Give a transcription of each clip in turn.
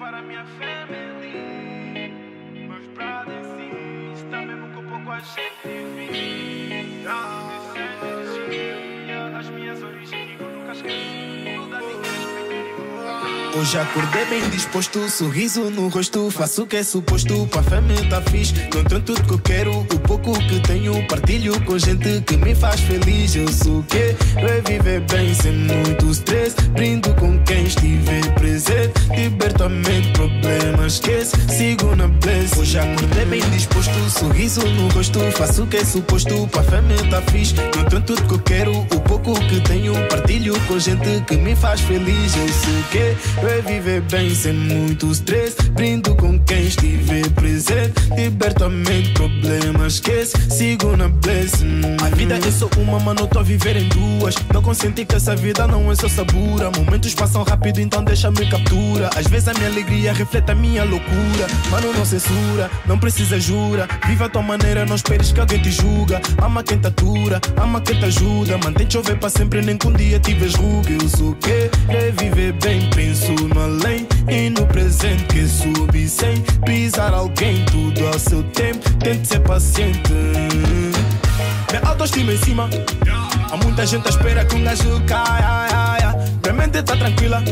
para minha family. Hoje acordei bem disposto, sorriso no rosto. Faço o que é suposto, pra família tá fixe. Não tudo que eu quero, o pouco que tenho. Partilho com gente que me faz feliz. Eu sou o que? É viver bem sem muito stress. Brindo com quem estiver presente. Liberto a mente, problemas esquece. Sigo na bless. Hoje acordei bem disposto, sorriso no rosto. Faço o que é suposto, pra família tá fixe. Não tudo que eu quero, o pouco que tenho. Partilho com gente que me faz feliz. Eu sou o que? É viver bem sem muito stress. Brindo com quem estiver presente. Liberto a mente, problemas esquece. Sigo na blessing. A vida é só uma, mano, tô a viver em duas. Não consenti que essa vida não é só sabura. Momentos passam rápido, então deixa-me captura. Às vezes a minha alegria reflete a minha loucura. Mano, não censura, não precisa jura. Viva a tua maneira, não esperes que alguém te julga. Ama quem te atura, ama quem te ajuda. Mantém chover para sempre, nem que um dia tiveres ruga. Eu sou o que? É viver bem, penso no além e no presente que subi sem pisar alguém. Tudo ao seu tempo, tente ser paciente. Minha autoestima em cima. Há muita gente à espera que um gajo caia. Minha mente tá tranquila.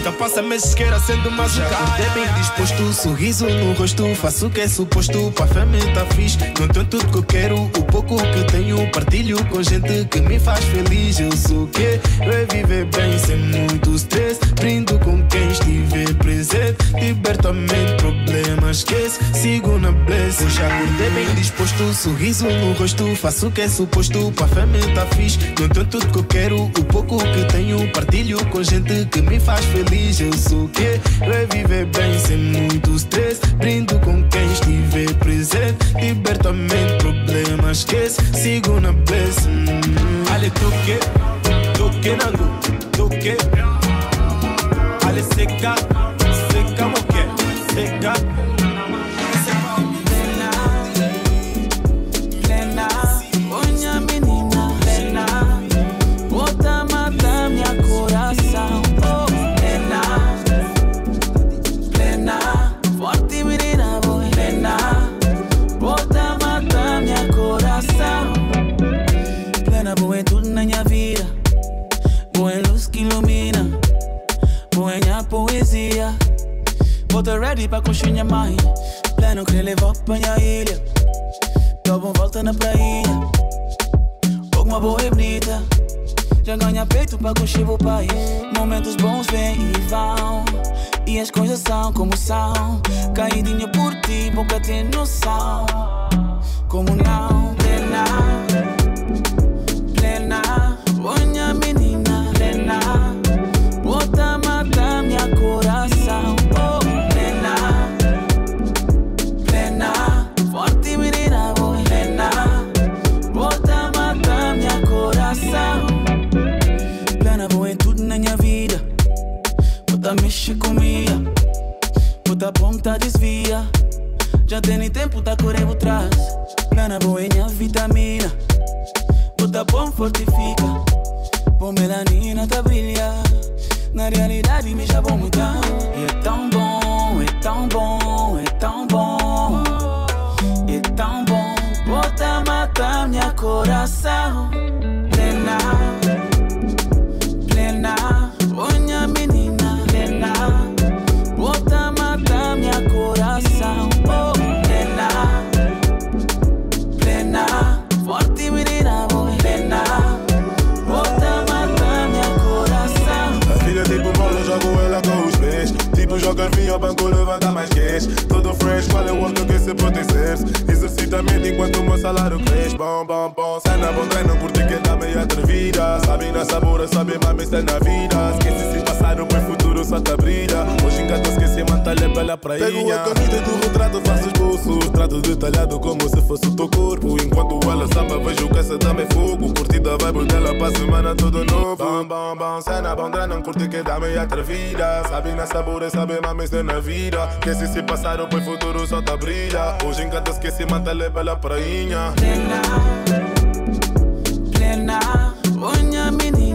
Então passa meses queira sendo mais um cara bem disposto, sorriso no rosto Faço o que é suposto, pra família tá fixe Não tenho tudo que eu quero, o pouco que tenho Partilho com gente que me faz feliz. Eu sou o que? É viver bem sem muito stress Brindo com quem estiver presente. Liberto a mente, problemas esquece Sigo na bless. Hoje acordei bem disposto, sorriso no rosto Faço o que é suposto, pra família tá fixe. Não tenho tudo que eu quero, o pouco que tenho Partilho com gente que me faz feliz. Eu sou o que? É viver bem sem muito stress Brindo com quem estiver presente. Liberto a mente, problemas esquece Sigo kuna pesa alitoke toke nangu toke aliseka seka moke seka. Bota ready pra construir minha mãe, pleno que levou pra minha ilha. Dou volta na prainha Alguma boa e bonita. Já ganha peito pra curtir o pai Momentos bons vêm e vão. E as coisas são como são. Caidinho por ti, pouca tem noção. Como não, Bota ponta desvia. Já tem tempo tá correndo atrás. Em minha vitamina. Bota bom fortifica. Bom melanina tá brilha. Na realidade me já vou mudar E é tão bom, é tão bom, é tão bom. É tão bom. Bota mata minha coração. Plena outro que se potencer? Exercita a mente enquanto o meu salário cresce. Bom, bom, bom. Cena bom treino, curti quem dá meia atrevida. Sabe na sabor, sabe mami, está na vida. Esquece se passaram, pois futuro só tá brilha. Hoje engata, esqueci, mantalha pela prainha. Pego a caneta do retrato, faço esboço. Trato detalhado como se fosse o teu corpo. Enquanto ela samba, vejo que essa dama é fogo. Curtida vibe dela pra semana tudo novo. Bom, bom, bom. Cena bom treino, curti quem dá meia atrevida. Sabe na sabor, sabe mami, está na vida. Esquece se passaram, pois futuro só tá brilha. Hoje engata, esqueci, mantalha pela prainha. Plena, plena, unha menina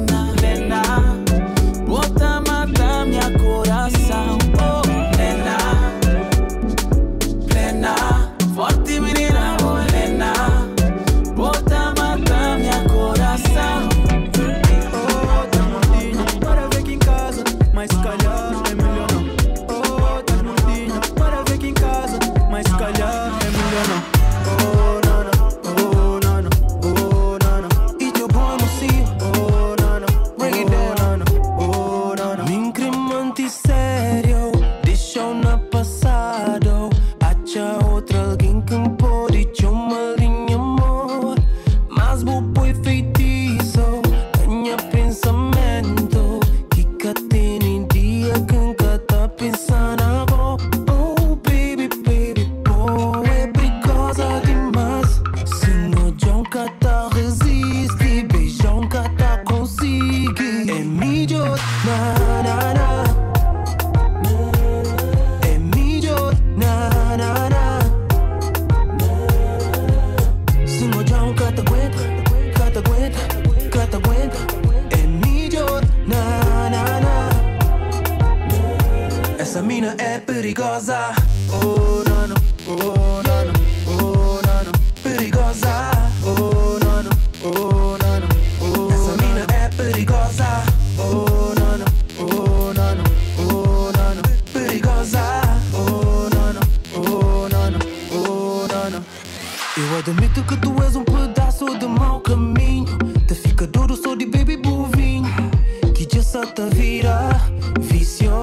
visión.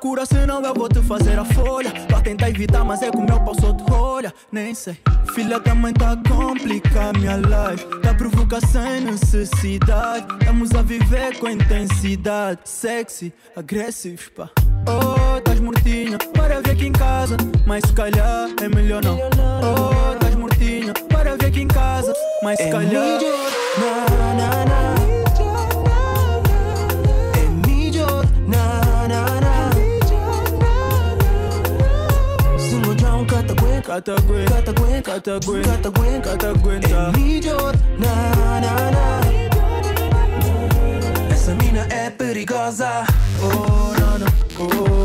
procura, senão eu vou te fazer a folha. Pra tentar evitar, mas é com meu pau solto rolha. Nem sei. Filha da mãe tá complicar minha life. Tá provocar sem necessidade. Estamos a viver com intensidade. Sexy, agressivos, pá. Oh, tás mortinha, para ver aqui em casa. Mas se calhar é melhor não. Oh, tás mortinha, para ver aqui em casa. Mas se é calhar. Na, na, na. Catagüen, Catagüen, Catagüen, Catagüen, Catagüen E mi na na na. Essa mina è perigosa Oh no no, oh.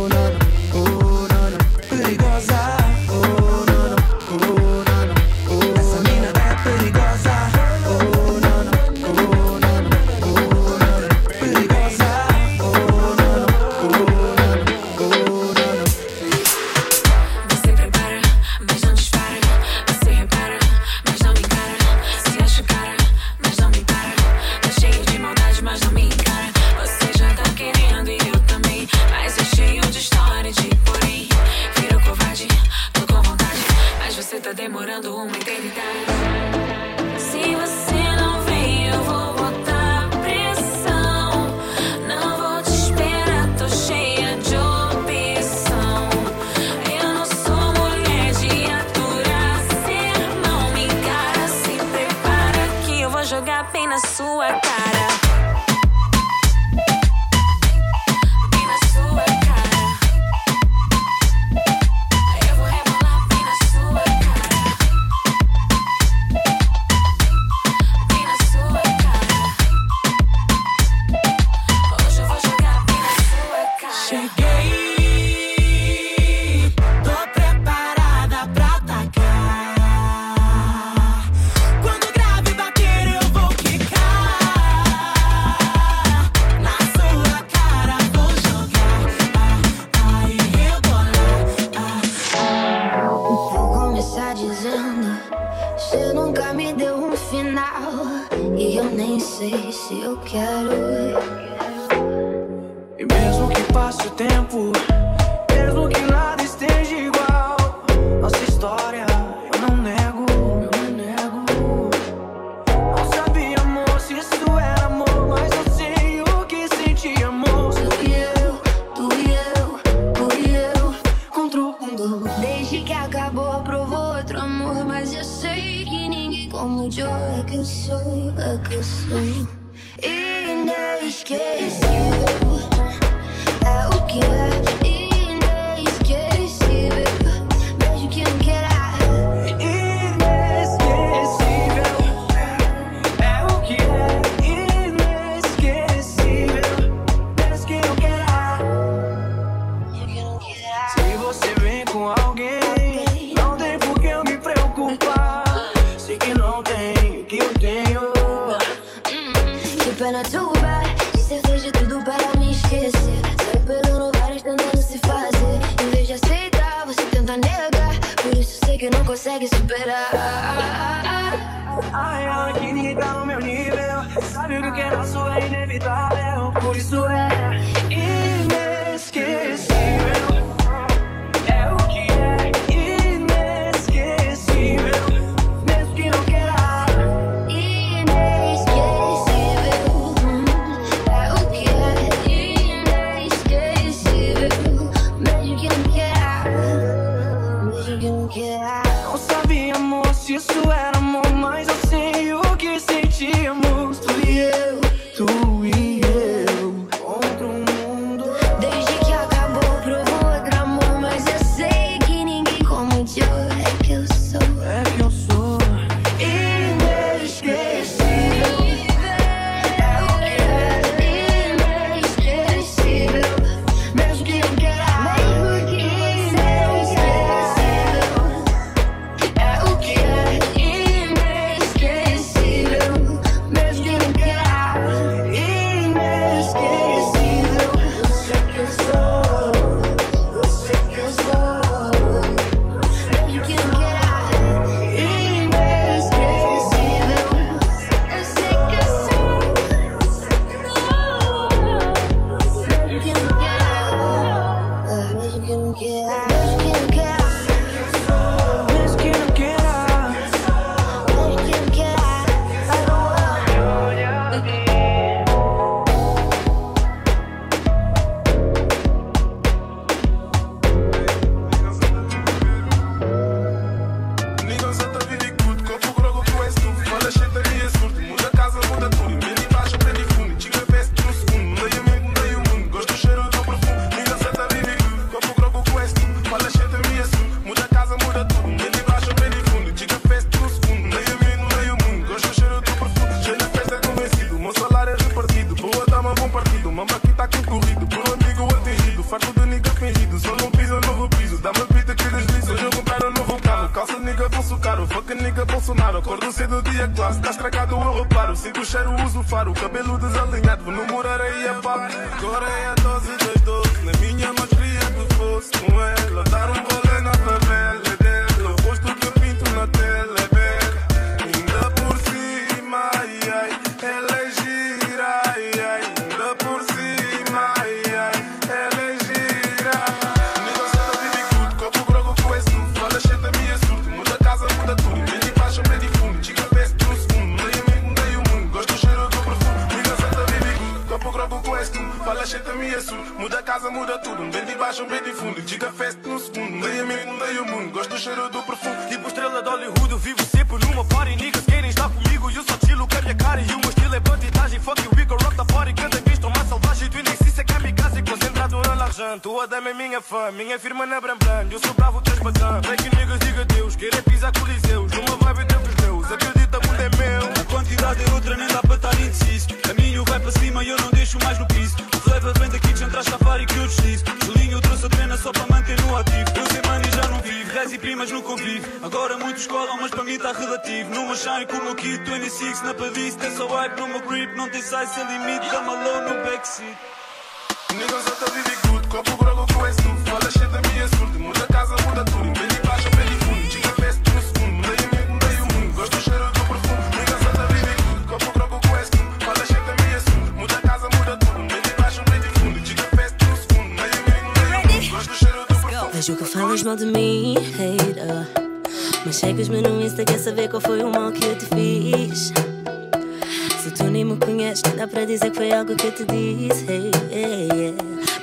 In same. И.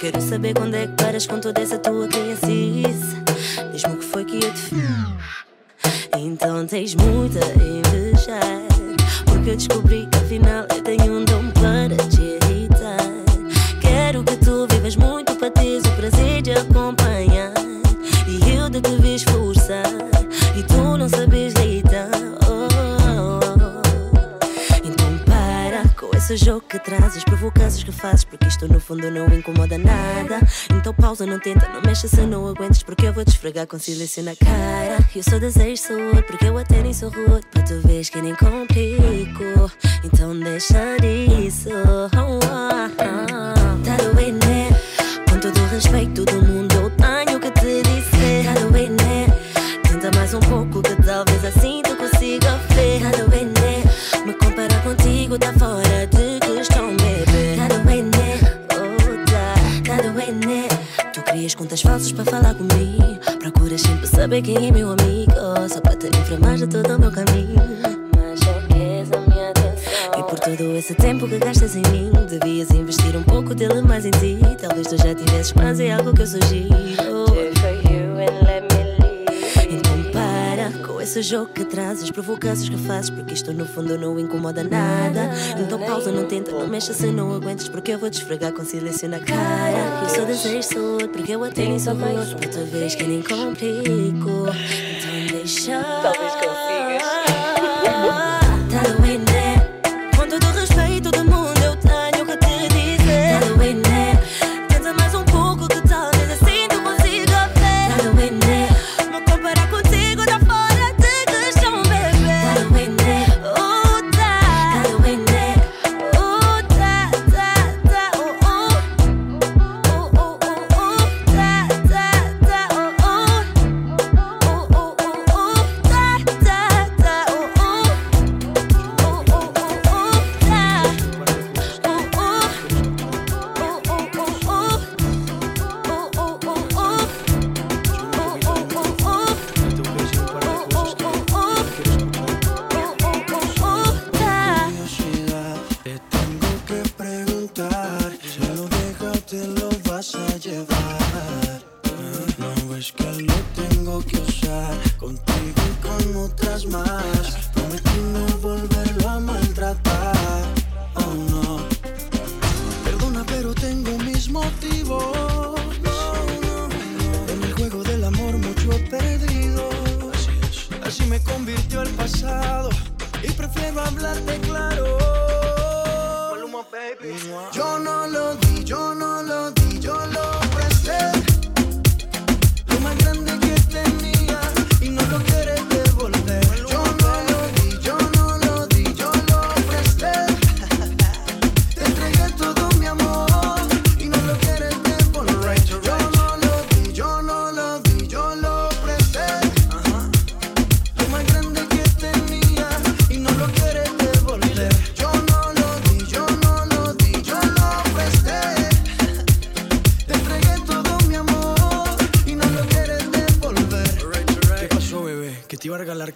Quero saber quando é que paras com toda essa tua criancice. Diz-me o que foi que eu te fiz. Então tens muita a. Porque eu descobri que afinal eu tenho um dom fazes, provocâncias que fazes, porque isto no fundo não incomoda nada. Então pausa, não tenta, não mexa se não aguentes, porque eu vou te esfregar com silêncio na cara. Eu só desejo saúde, porque eu até nem sou rude, para tu vês que nem complico. Então deixa disso. Oh, oh, oh. Tá doendo, né? Com todo o respeito do mundo, eu tenho que te dizer. Tá doendo, né? Tenta mais um pouco, que talvez assim tu consiga ver. Tá doendo, né? Me comparar contigo tá fora de contas falsas para falar comigo. Procuras sempre saber quem é meu amigo. Só para te inflamar de todo o meu caminho. Mas só queres a minha atenção. E por todo esse tempo que gastas em mim, devias investir um pouco dele mais em ti. Talvez tu já tivesses mais é algo que eu sugiro. Esse jogo que trazes, provocâncias que fazes, porque isto no fundo não incomoda nada. Então pausa, não tenta, não mexa se não aguentas, porque eu vou te esfregar com silêncio na cara. Eu só desejo saúde, porque eu até nem sou outro, outra vez que nem complico. Então deixa. Talvez consigas.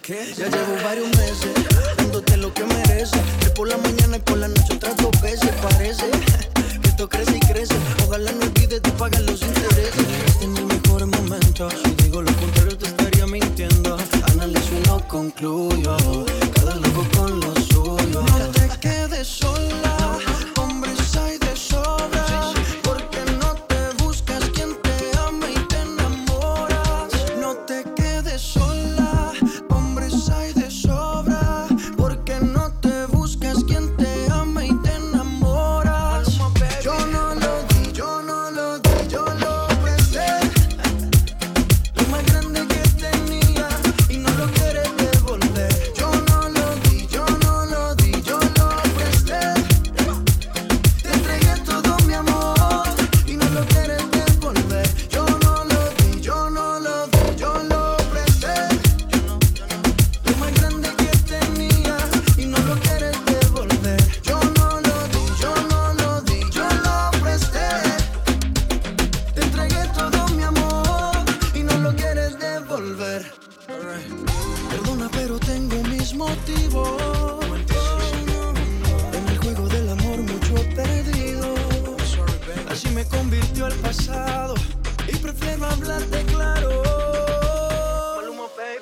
가르쳐 여자분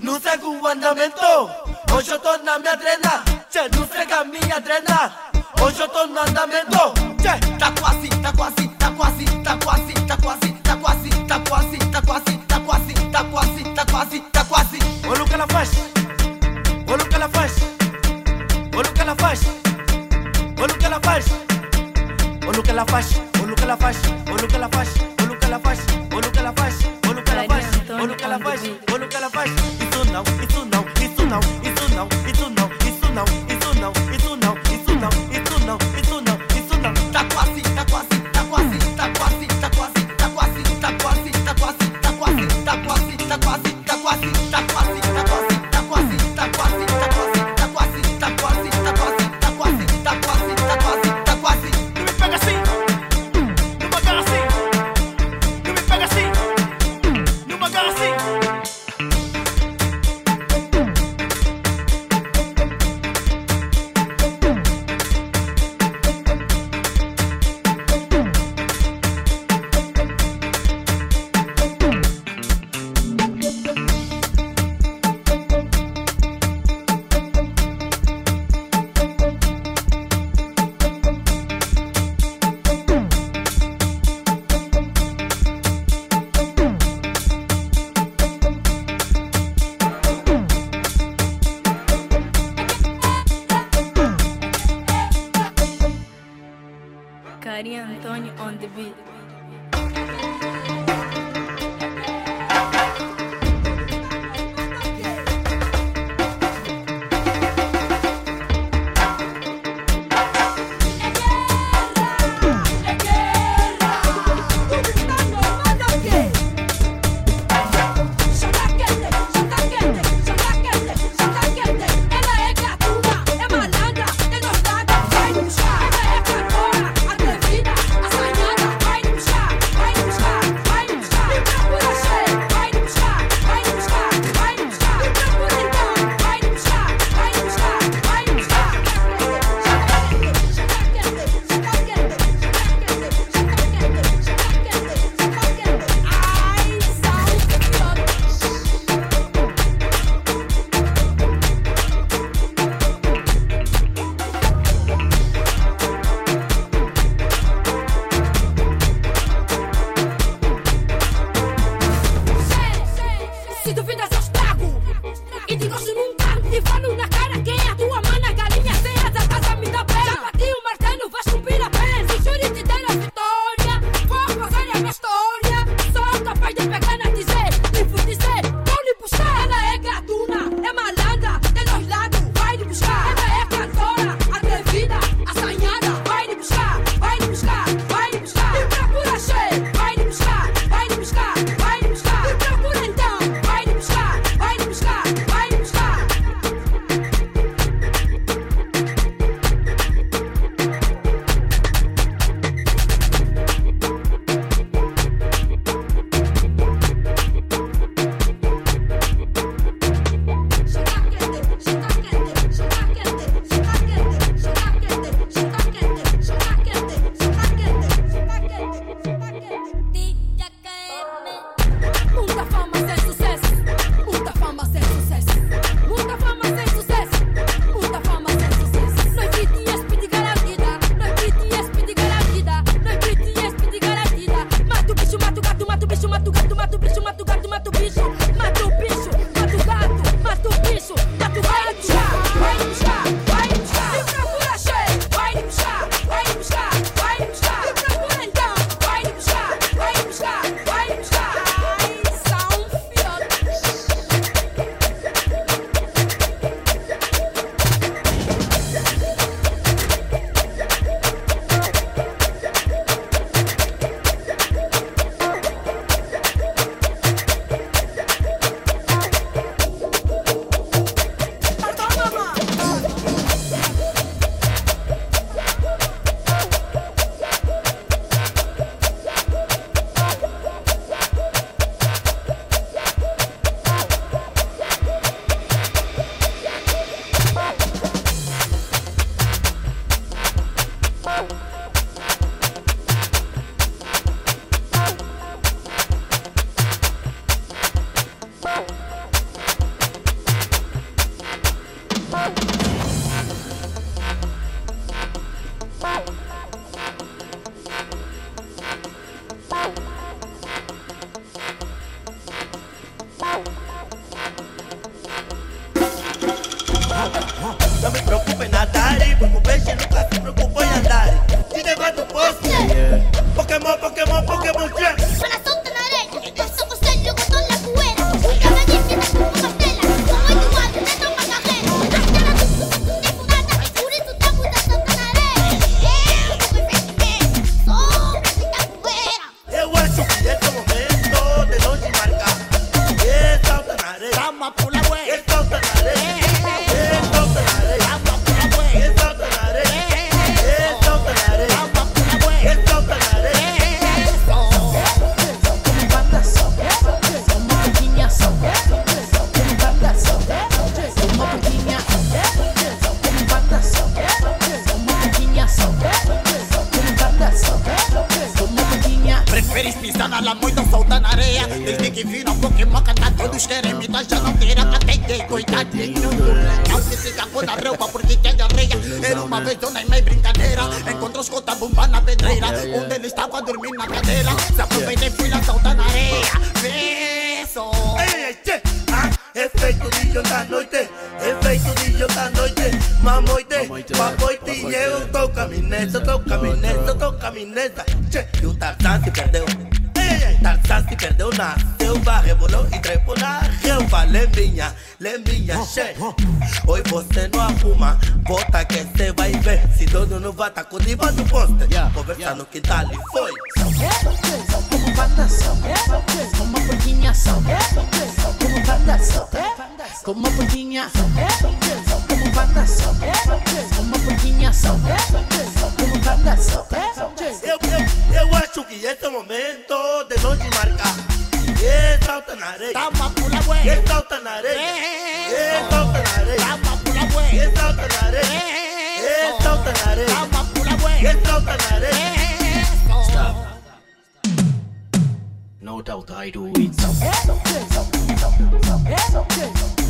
Não tengo un andamento, hoje eu tô na minha drena, Não não cega minha drena, hoje eu tô no andamento, tchê, tá quase, tá quase, tá quase, tá quase, tá quase, tá quase, tá quase, tá quase, tá quase, tá quase, tá quase, tá quase. Olha o que ela faz, olha o que ela faz, olha o que ela faz, olha o que ela faz, olha o que ela faz. look at la face, oh look at la face, oh look at la face, oh look at la face, oh look at la face, oh look at la face. bota na areia. Desde que viram Pokémon, tá todos querem me dar janoteira. não terá pra atender. Coitadinho, não se fica com a roupa porque quer de areia. Era uma vez dona e meio brincadeira. Encontrou os cota bomba na pedreira. onde ele estava dormindo na cadeira. Se aproveitei, fui lá soltar na areia. Beso. Efeito ah, é de da noite, é efeito de da noite, mamoite, papoite, eu tô caminhando, tô caminhando, tô caminhando, che, e o Tarzan se perdeu já se perdeu na selva, rebolou e trepou na relva. Leminha, leminha, chefe. Oi, você não arruma, bota que cê vai ver. Se todo não vai, tá com diva do poster. Yeah, Conversa yeah. no tá ali. foi. Como patação, como porquinha, como patação, como porquinha, como como batação, uma banquinhação, como batação. Eu, eu, eu acho que este é o momento de nós marcar. Exalta na areia, exalta na areia, exalta na areia, exalta na areia, exalta na areia, exalta na areia. Stop. No doubt I do it. Stop. Stop. Stop. Stop. Stop. Stop.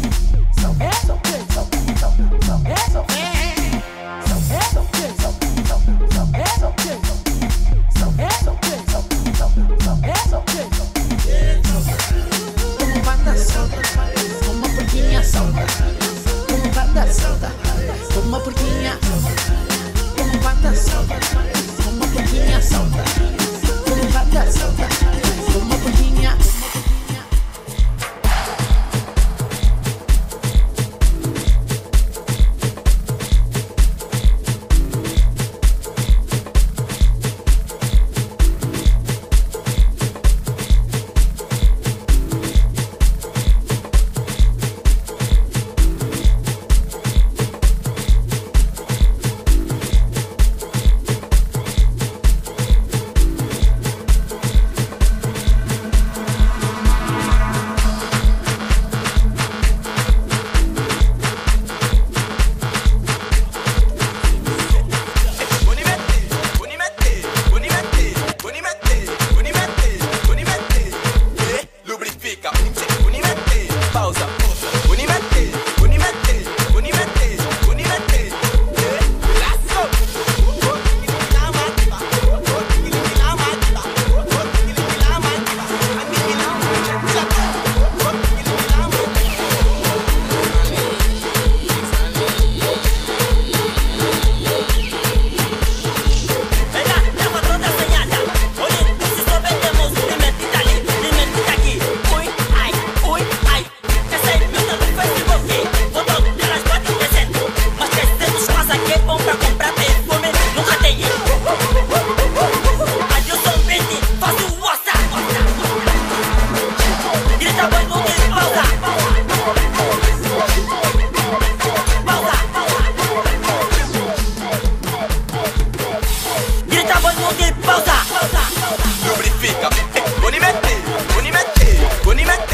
Uma porquinha, toma pata solta, uma porquinha solta.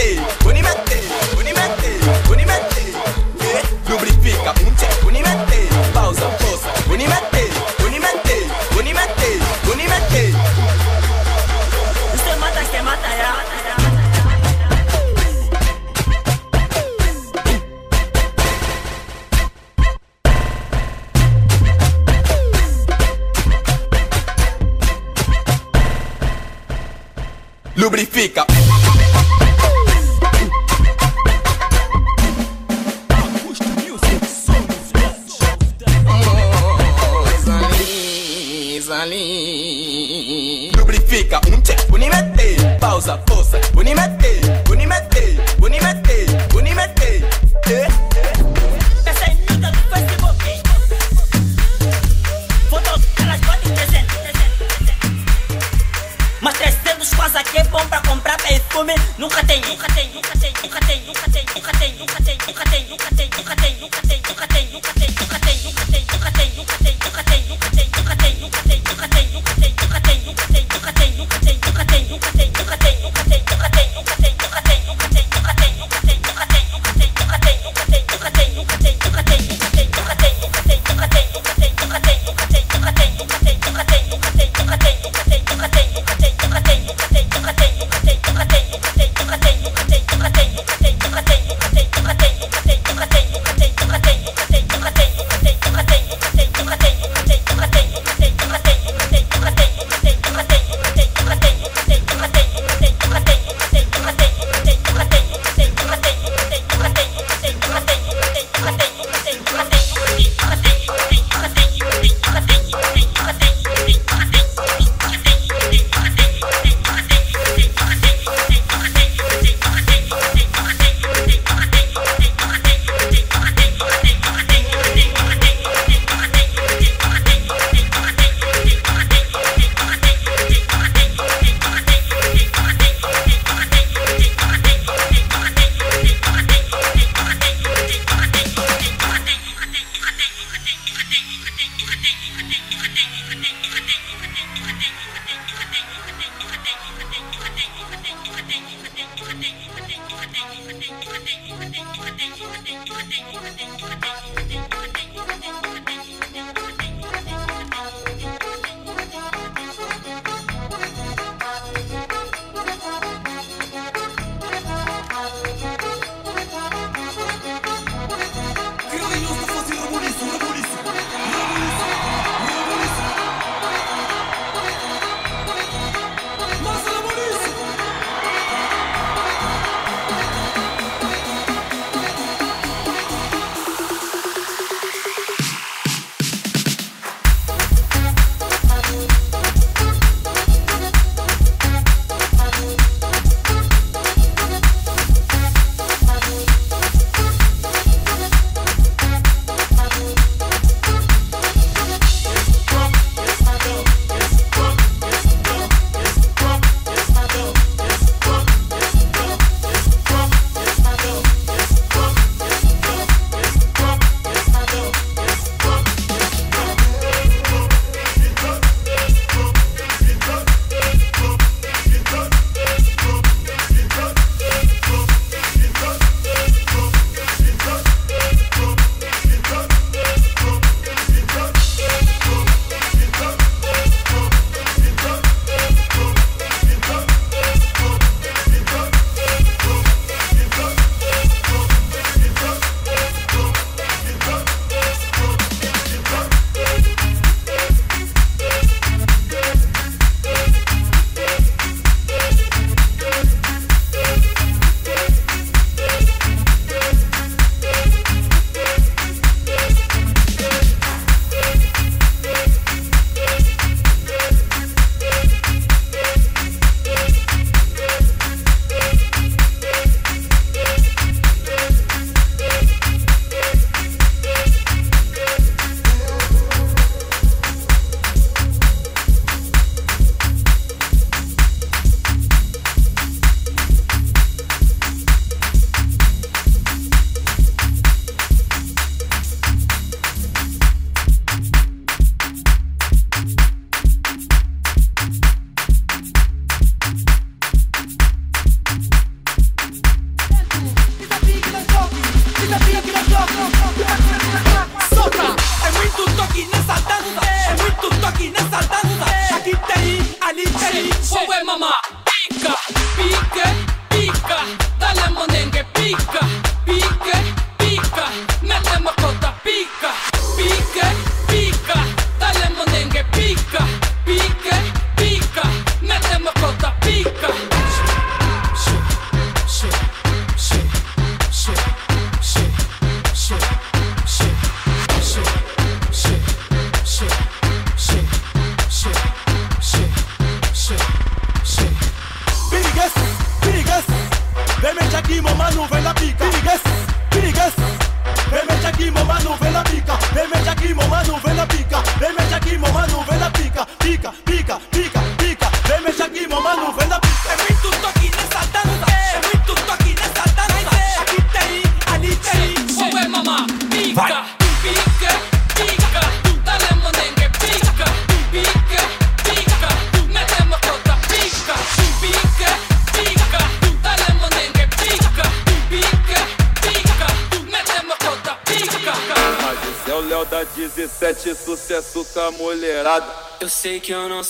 Hey!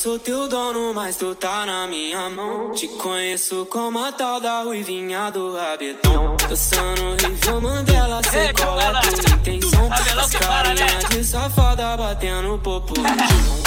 Sou teu dono, mas tu tá na minha mão. Te conheço como a tal da ruivinha do rabetão. Dançando horrível, Mandela, sei qual é tua intenção. As carinhas de safada batendo popo. Ô,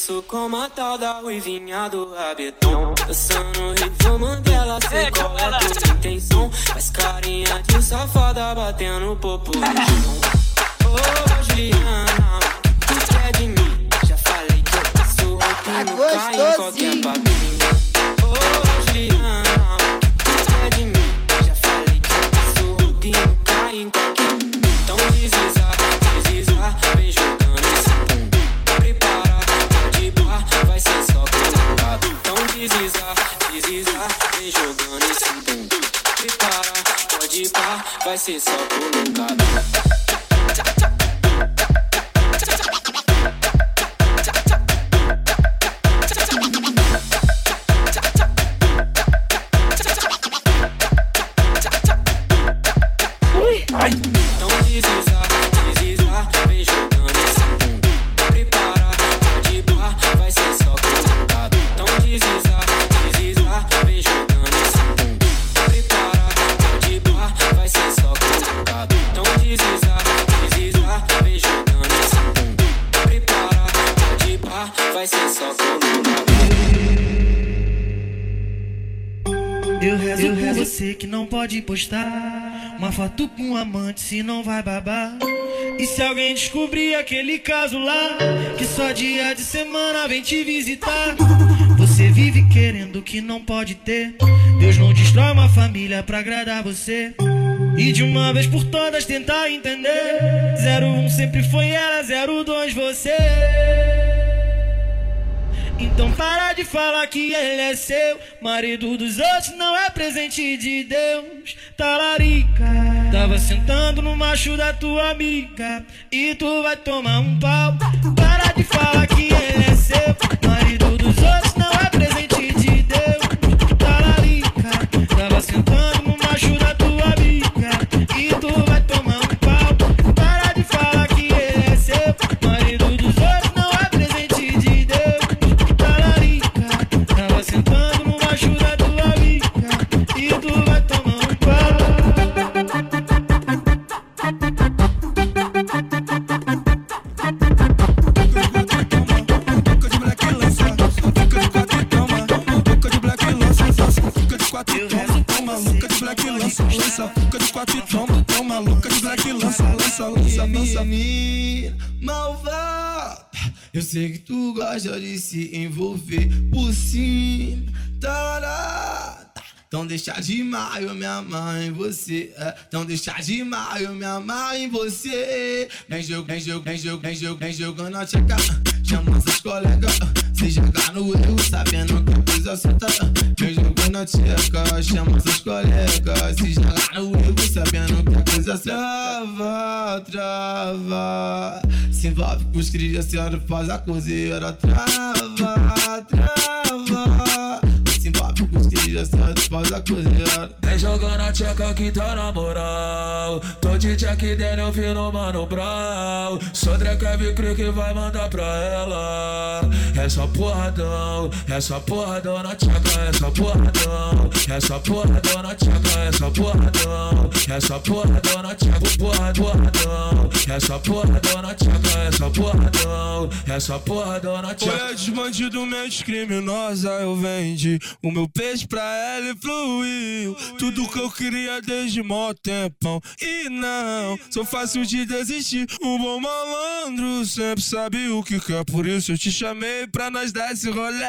Conheço como a tal da ruivinha do rabetão. Dançando ritmo Mandela, sei qual é a tua intenção. Faz carinha de safada batendo popo no chão. Ô, Juliana, uma foto com um amante, se não vai babar. E se alguém descobrir aquele caso lá, que só dia de semana vem te visitar. Você vive querendo o que não pode ter. Deus não destrói uma família pra agradar você. E de uma vez por todas tentar entender. 01 sempre foi ela, 02 você. Então para de falar que ele é seu. Marido dos outros não é presente de Deus. Talarica. Tava sentando no macho da tua amiga. E tu vai tomar um pau. Para de falar que ele é seu. Marido toma, toma louca de black lança, lança, lança, lança. Menina malvada, eu sei que tu gosta de se envolver por cima, tarada. Então deixa de eu me amar em você. É. Então deixa de mar, eu me amar em você. Vem jogo, vem jogo, vem jogo, vem jogo, vem jogando a tcheca. Chama seus colegas. Se jogar no erro, sabendo que a coisa certa. Vem jogando a tcheca. Chama seus colegas. Se jogar no erro, sabendo que a coisa certa. Trava, trava. Se envolve com os cria, a senhora faz a cozeira. Trava, trava. Se envolve com os cria, a senhora faz a cozeira. Vem jogando a tcheca que tá na moral. Tô de check dele ouvindo mano brau. Sandra Kevin Creek que vai mandar pra ela. É só porradão, é só porradão na tcheca, é só porradão. É só porradão na tcheca, é só porradão. É só porradão na tcheca, porra, porradão. É só porradão na tcheca, é só porradão. É só porradão na tcheca. Olha, de bandido, mente criminosa, eu vendi o meu peixe pra ela e fluiu. Tudo que eu queria desde mó tempão. E não, sou fácil de desistir. Um bom malandro sempre sabe o que quer, por isso eu te chamei pra nós dar esse rolê.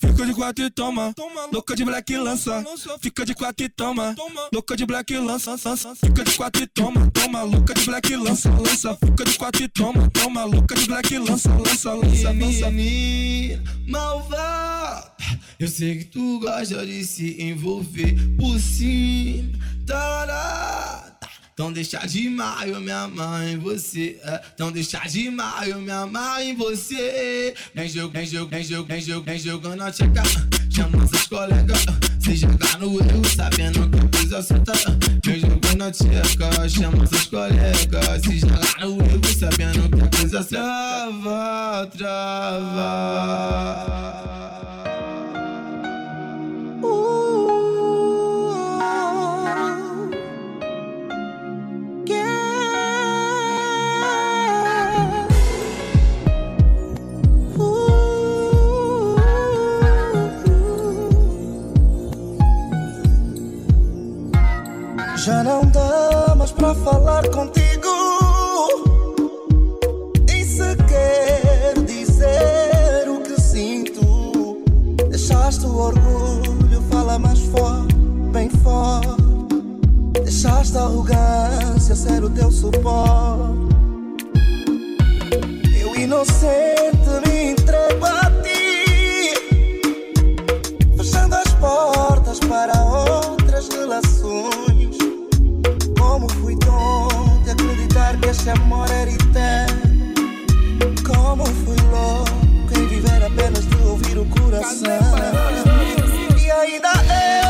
Fica de quatro e toma, louca de black lança. Fica de quatro e toma, louca de black lança. Fica de quatro e toma, toma, louca de black lança, lança. Fica de quatro e toma, toma, louca de black lança, lança, lança, lança. Menina eu sei que tu gosta de se envolver por cima, tarada. Então deixa de mar, eu me amar em você. É. Então deixa de mar, eu me amar em você. Vem jogo, vem jogo, vem jogo, vem jogo, vem jogando a tcheca. Chama seus colegas. Se jogar no erro, sabendo que a coisa certa. Vem jogando a tcheca. Chama seus colegas. Se jogar no erro, sabendo que a coisa certa. Trava, trava. Já não dá mais pra falar contigo. E sequer dizer o que sinto. Deixaste o orgulho falar mais forte, bem forte. Deixaste a arrogância ser o teu suporte. Eu inocente me entrego a ti. Fechando as portas para outras relações como fui tonto de acreditar que esse amor era eterno? Como fui louco em viver apenas de ouvir o coração? E ainda é.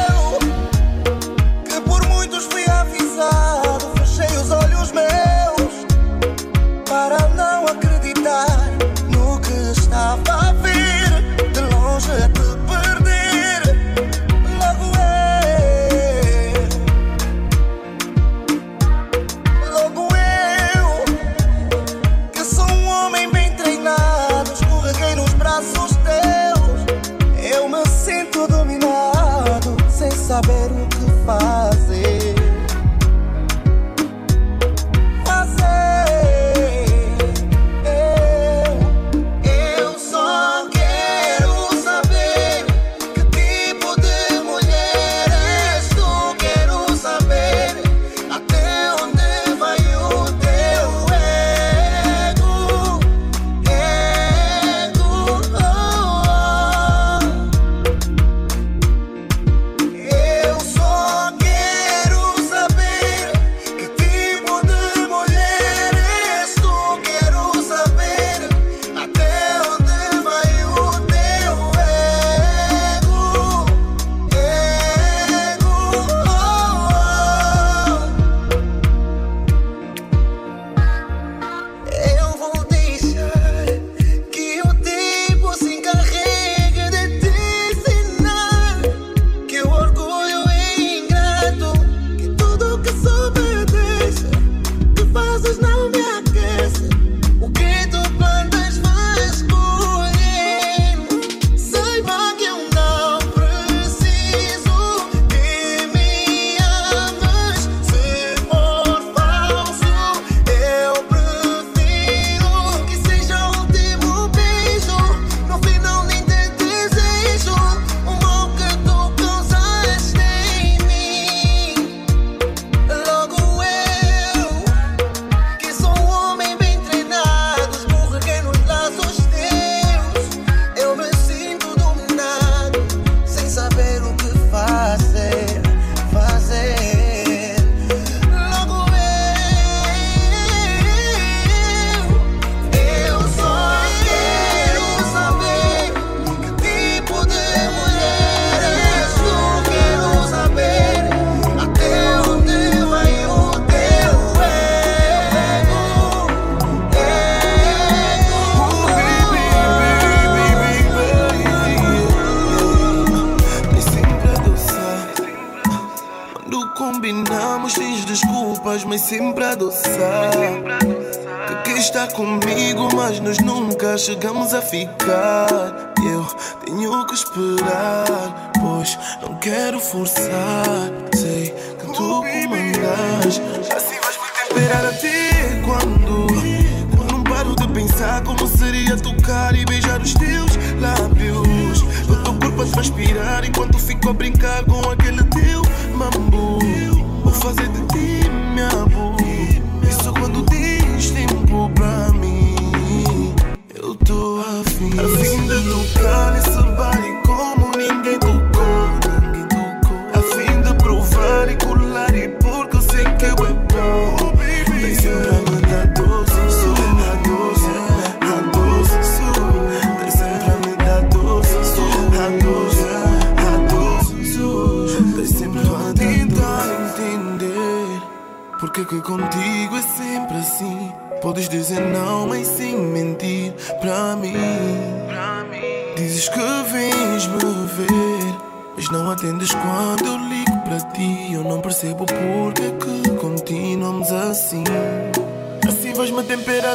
I've seen the loop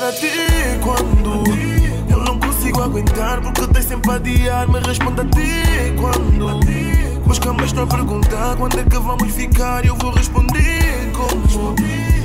a ti quando Eu não consigo aguentar porque tens sempre a adiar Me responde a ti quando Busca mais para perguntar quando é que vamos ficar Eu vou responder como?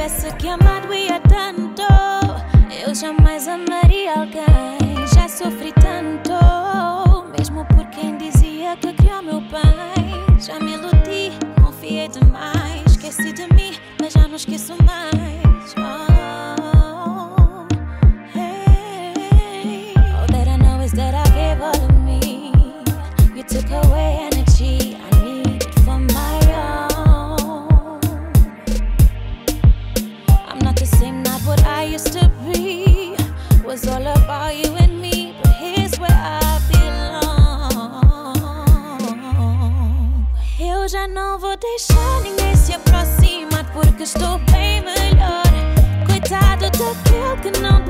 Soubesse que amar doía tanto, eu jamais amaria alguém. Já sofri tanto, mesmo por quem dizia que criou meu pai. Já me iludi, confiei demais. Esqueci de mim, mas já não esqueço mais. Deixar ninguém se aproximar porque estou bem melhor. Coitado daquele que não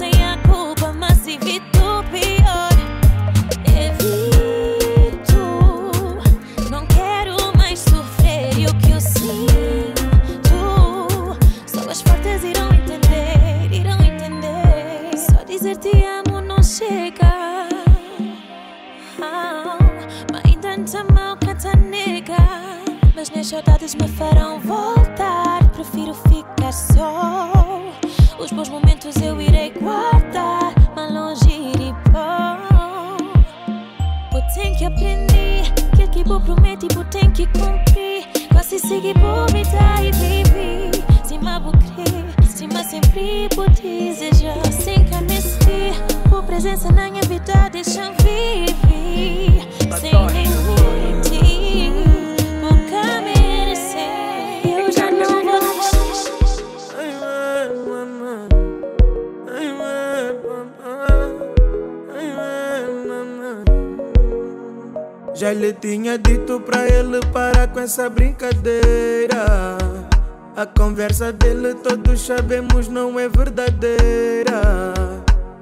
Já lhe tinha dito pra ele parar com essa brincadeira. A conversa dele todos sabemos não é verdadeira.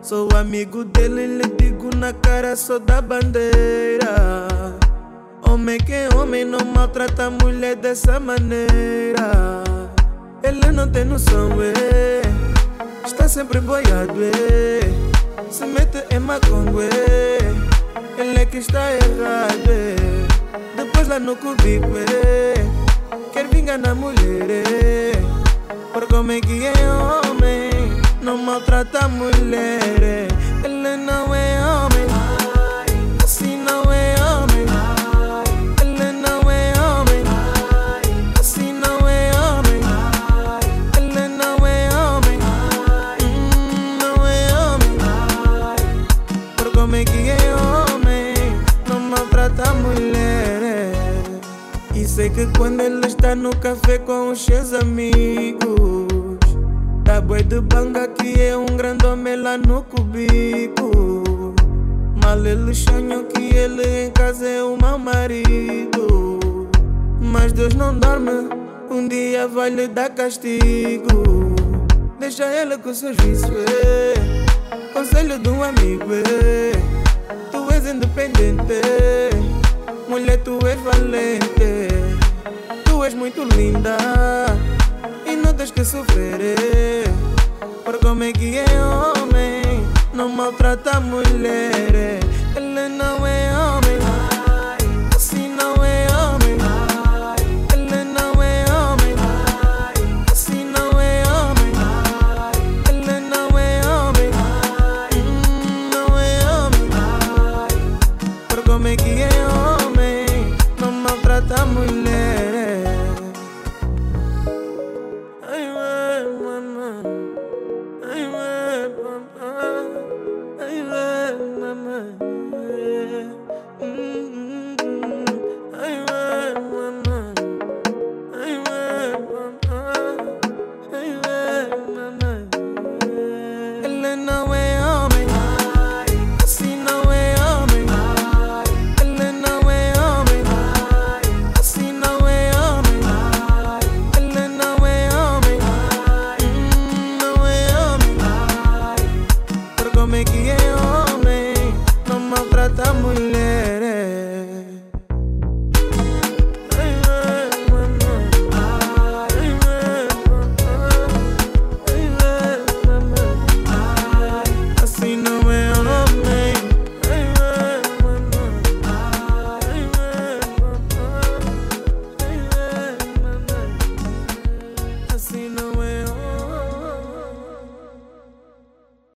Sou amigo dele, lhe digo na cara, sou da bandeira. Homem que é homem não maltrata a mulher dessa maneira. Ele não tem noção, é. Está sempre boiado, é. Se mete em macongo, é. Ele é que está errado, é. Depois lá no cubico, é. Quer vingar na mulher, é. Por como é que é homem, não maltrata a mulher, é. Quando ele está no café com os seus amigos, Tá boi de banga que é um grande homem lá no cubico. Mal ele sonha que ele em casa é o mau marido. Mas Deus não dorme, um dia vai lhe dar castigo. Deixa ele com o serviço, é. Conselho de um amigo, é. Tu és independente, mulher, tu és valente. Tu és muito linda e não tens que sofrer. Por como é que é homem, não maltrata a mulher. Ele não é homem,